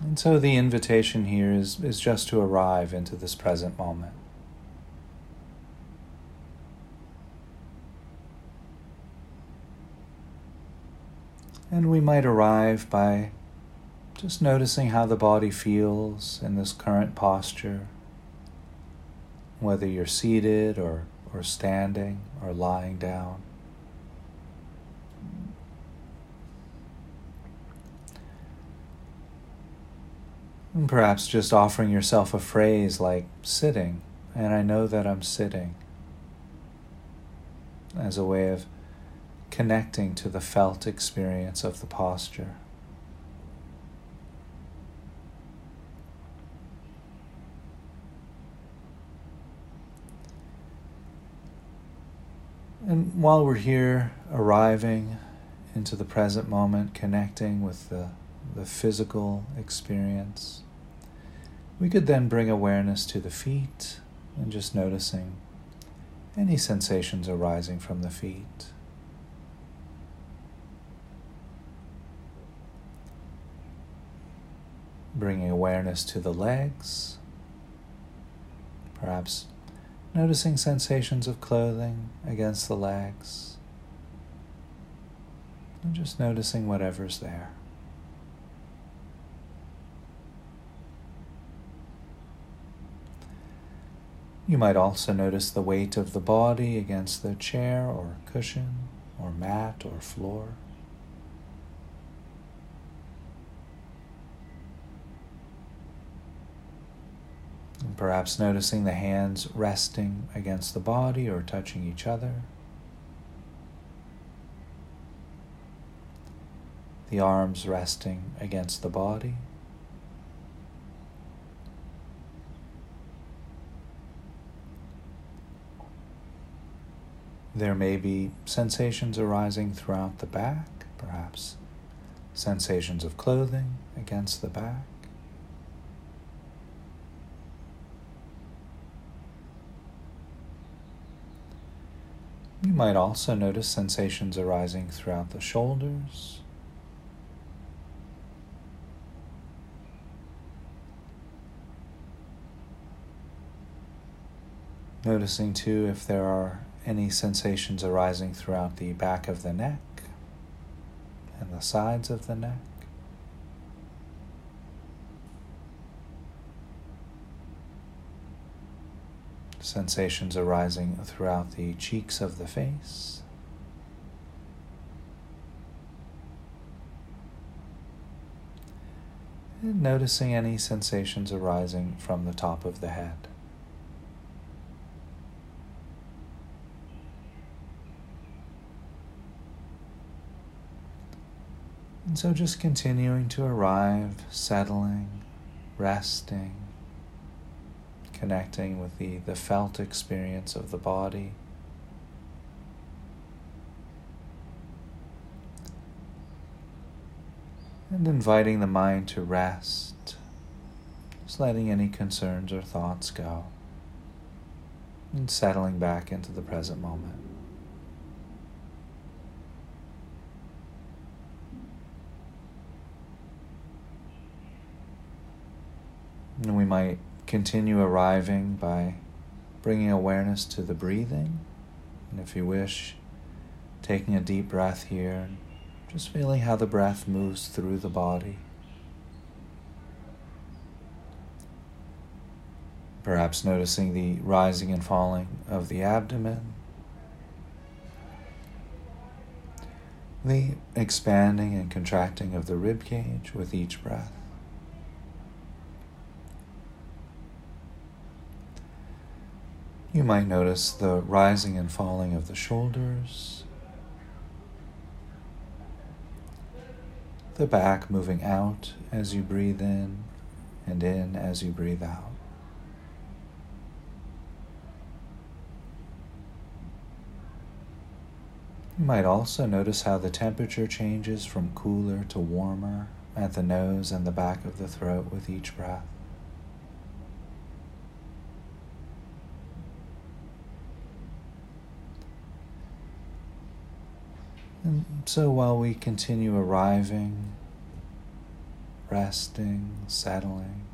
And so the invitation here is, is just to arrive into this present moment. And we might arrive by just noticing how the body feels in this current posture, whether you're seated or, or standing or lying down. Perhaps just offering yourself a phrase like sitting, and I know that I'm sitting, as a way of connecting to the felt experience of the posture. And while we're here, arriving into the present moment, connecting with the, the physical experience, we could then bring awareness to the feet and just noticing any sensations arising from the feet. Bringing awareness to the legs, perhaps noticing sensations of clothing against the legs, and just noticing whatever's there. You might also notice the weight of the body against the chair or cushion or mat or floor. And perhaps noticing the hands resting against the body or touching each other. The arms resting against the body. There may be sensations arising throughout the back, perhaps sensations of clothing against the back. You might also notice sensations arising throughout the shoulders. Noticing too if there are any sensations arising throughout the back of the neck and the sides of the neck. sensations arising throughout the cheeks of the face. And noticing any sensations arising from the top of the head. And so just continuing to arrive, settling, resting connecting with the, the felt experience of the body. And inviting the mind to rest, just letting any concerns or thoughts go, and settling back into the present moment. And we might continue arriving by bringing awareness to the breathing. And if you wish, taking a deep breath here, just feeling how the breath moves through the body. Perhaps noticing the rising and falling of the abdomen, the expanding and contracting of the rib cage with each breath. You might notice the rising and falling of the shoulders, the back moving out as you breathe in and in as you breathe out. You might also notice how the temperature changes from cooler to warmer at the nose and the back of the throat with each breath. And so while we continue arriving, resting, settling,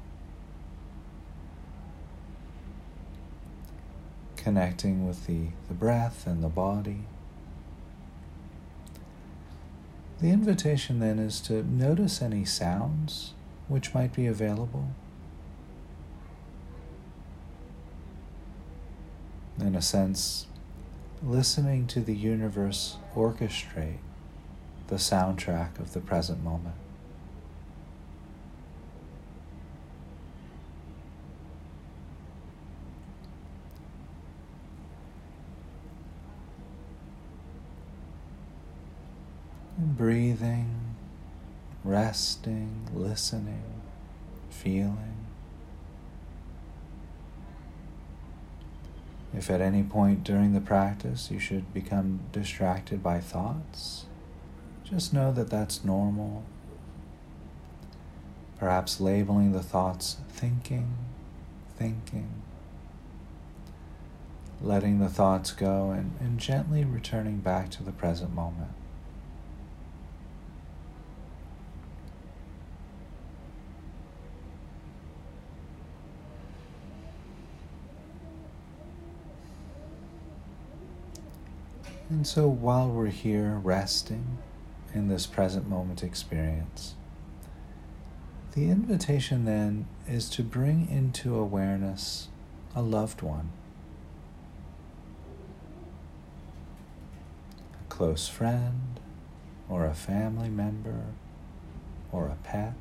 connecting with the, the breath and the body. The invitation then is to notice any sounds which might be available. In a sense, listening to the universe orchestrate the soundtrack of the present moment. Breathing, resting, listening, feeling. If at any point during the practice you should become distracted by thoughts, just know that that's normal. Perhaps labeling the thoughts thinking, thinking, letting the thoughts go and, and gently returning back to the present moment. And so while we're here resting in this present moment experience, the invitation then is to bring into awareness a loved one, a close friend, or a family member, or a pet.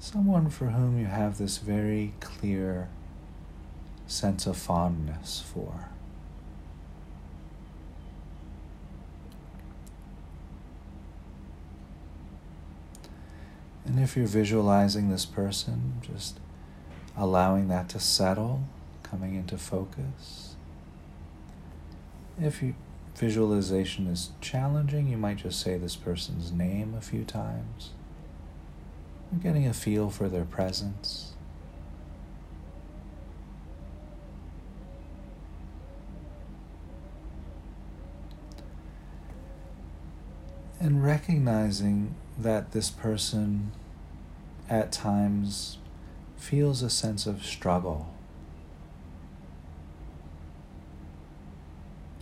Someone for whom you have this very clear sense of fondness for. And if you're visualizing this person, just allowing that to settle, coming into focus. If you, visualization is challenging, you might just say this person's name a few times. Getting a feel for their presence. And recognizing that this person at times feels a sense of struggle.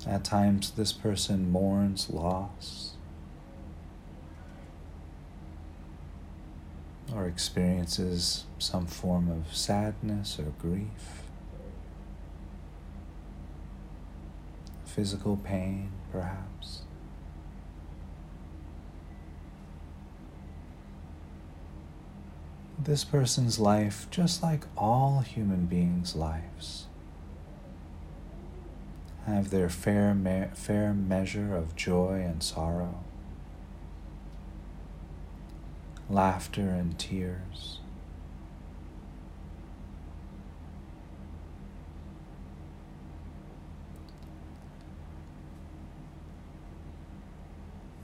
At times, this person mourns loss or experiences some form of sadness or grief, physical pain, perhaps. This person's life just like all human beings' lives. Have their fair, me- fair measure of joy and sorrow, laughter and tears.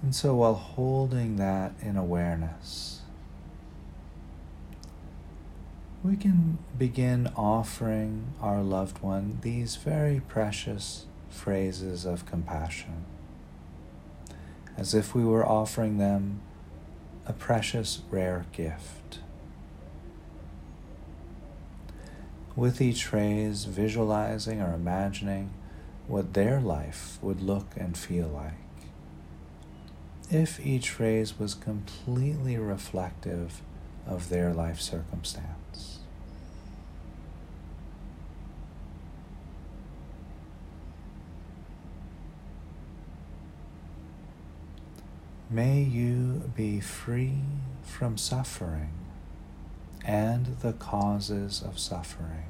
And so, while holding that in awareness, we can begin offering our loved one these very precious phrases of compassion, as if we were offering them a precious, rare gift. With each phrase, visualizing or imagining what their life would look and feel like. If each phrase was completely reflective of their life circumstance. May you be free from suffering and the causes of suffering.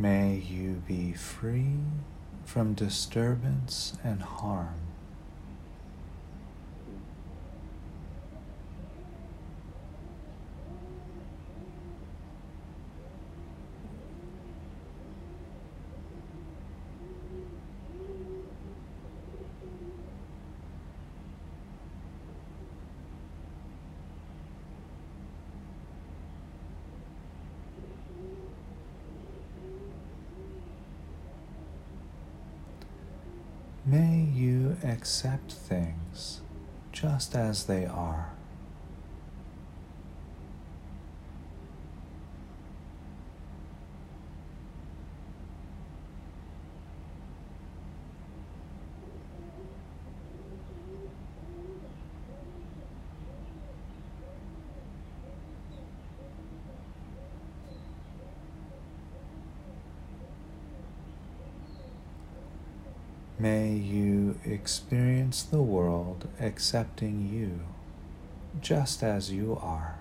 May you be free from disturbance and harm. May you accept things just as they are. May you experience the world accepting you just as you are.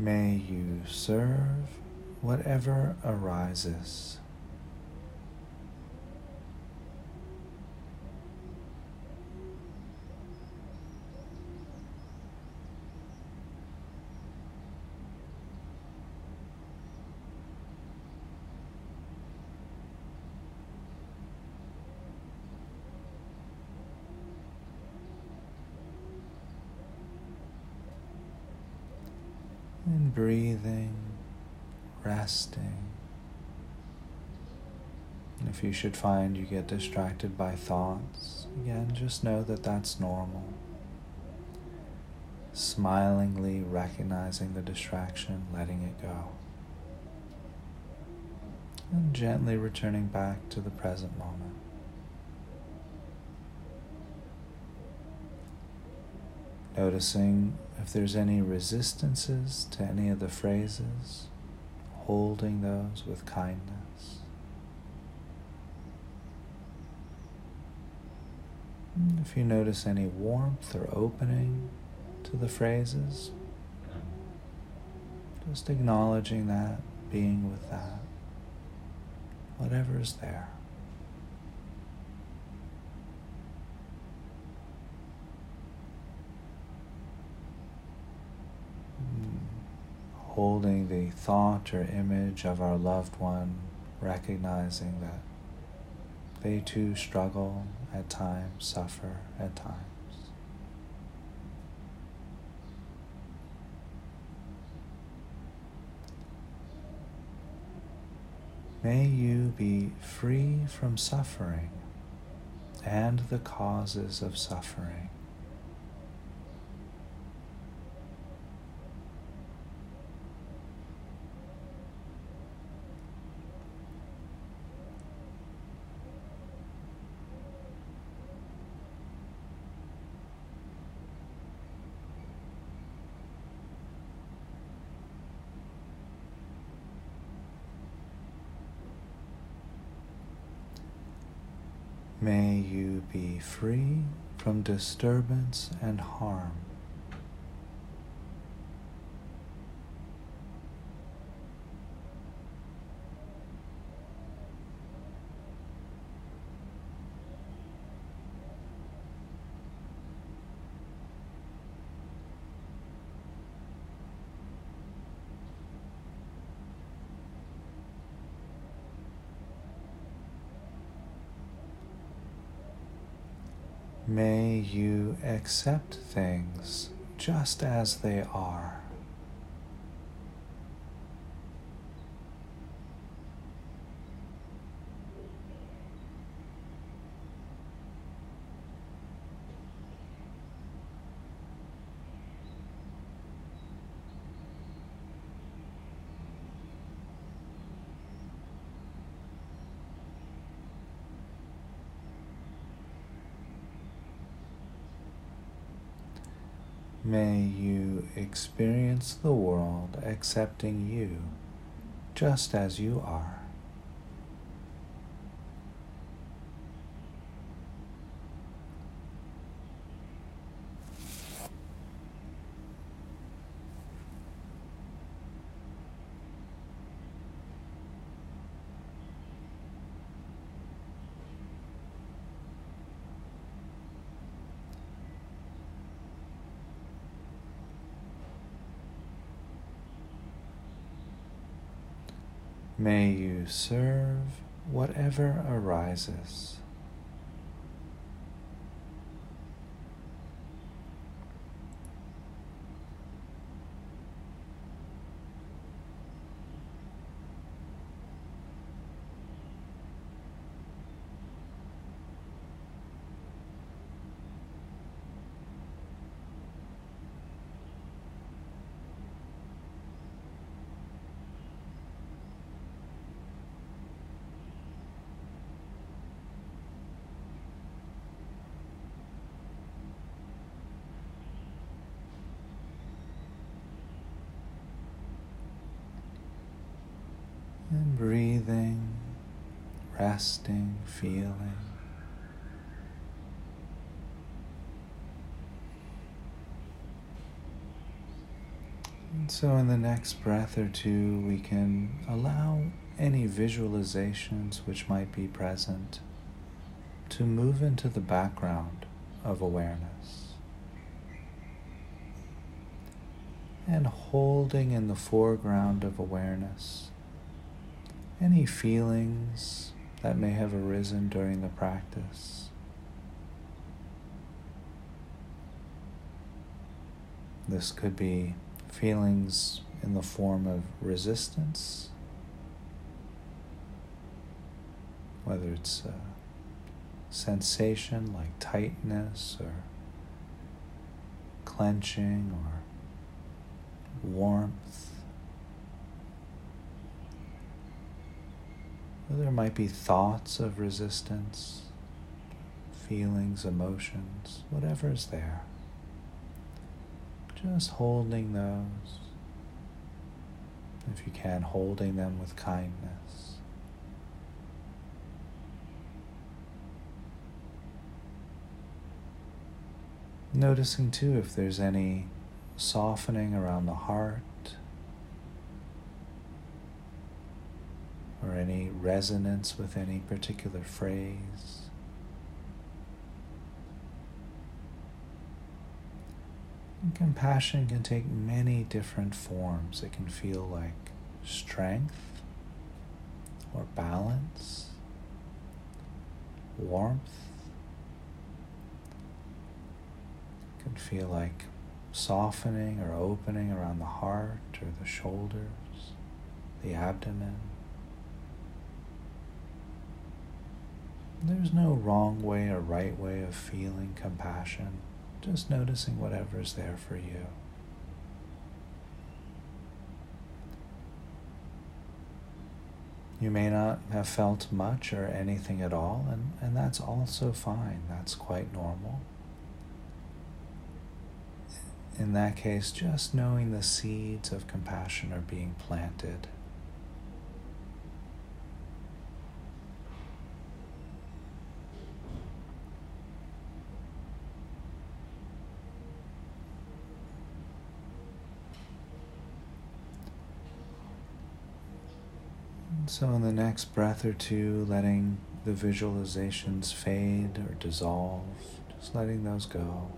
May you serve whatever arises. And breathing, resting. And if you should find you get distracted by thoughts, again, just know that that's normal. Smilingly recognizing the distraction, letting it go. And gently returning back to the present moment. Noticing if there's any resistances to any of the phrases, holding those with kindness. If you notice any warmth or opening to the phrases, just acknowledging that, being with that, whatever is there. Holding the thought or image of our loved one, recognizing that they too struggle at times, suffer at times. May you be free from suffering and the causes of suffering. May you be free from disturbance and harm. May you accept things just as they are. May you experience the world accepting you just as you are. May you serve whatever arises. And breathing, resting, feeling. And so, in the next breath or two, we can allow any visualizations which might be present to move into the background of awareness. And holding in the foreground of awareness any feelings that may have arisen during the practice. This could be feelings in the form of resistance, whether it's a sensation like tightness or clenching or warmth. There might be thoughts of resistance, feelings, emotions, whatever is there. Just holding those. If you can, holding them with kindness. Noticing too if there's any softening around the heart or any resonance with any particular phrase. And compassion can take many different forms. It can feel like strength or balance, warmth. It can feel like softening or opening around the heart or the shoulders, the abdomen. There's no wrong way or right way of feeling compassion, just noticing whatever is there for you. You may not have felt much or anything at all, and, and that's also fine. That's quite normal. In that case, just knowing the seeds of compassion are being planted So, in the next breath or two, letting the visualizations fade or dissolve, just letting those go.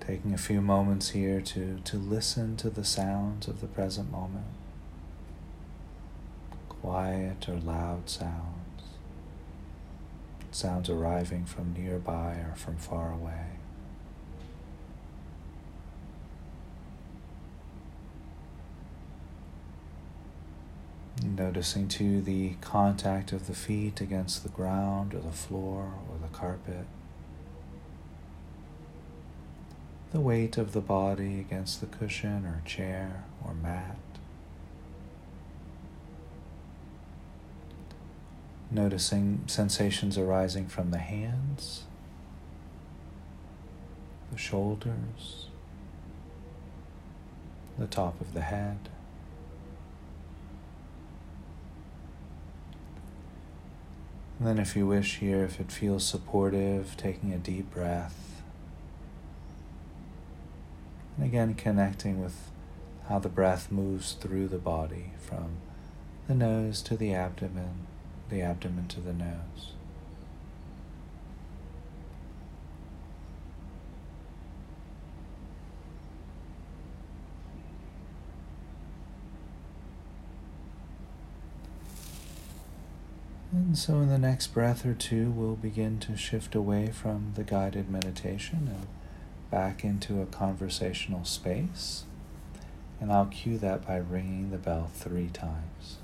Taking a few moments here to, to listen to the sounds of the present moment. Quiet or loud sounds. Sounds arriving from nearby or from far away. Noticing too the contact of the feet against the ground or the floor or the carpet. The weight of the body against the cushion or chair or mat. Noticing sensations arising from the hands, the shoulders, the top of the head. And then, if you wish, here, if it feels supportive, taking a deep breath. And again, connecting with how the breath moves through the body from the nose to the abdomen, the abdomen to the nose. And so, in the next breath or two, we'll begin to shift away from the guided meditation and back into a conversational space. And I'll cue that by ringing the bell three times.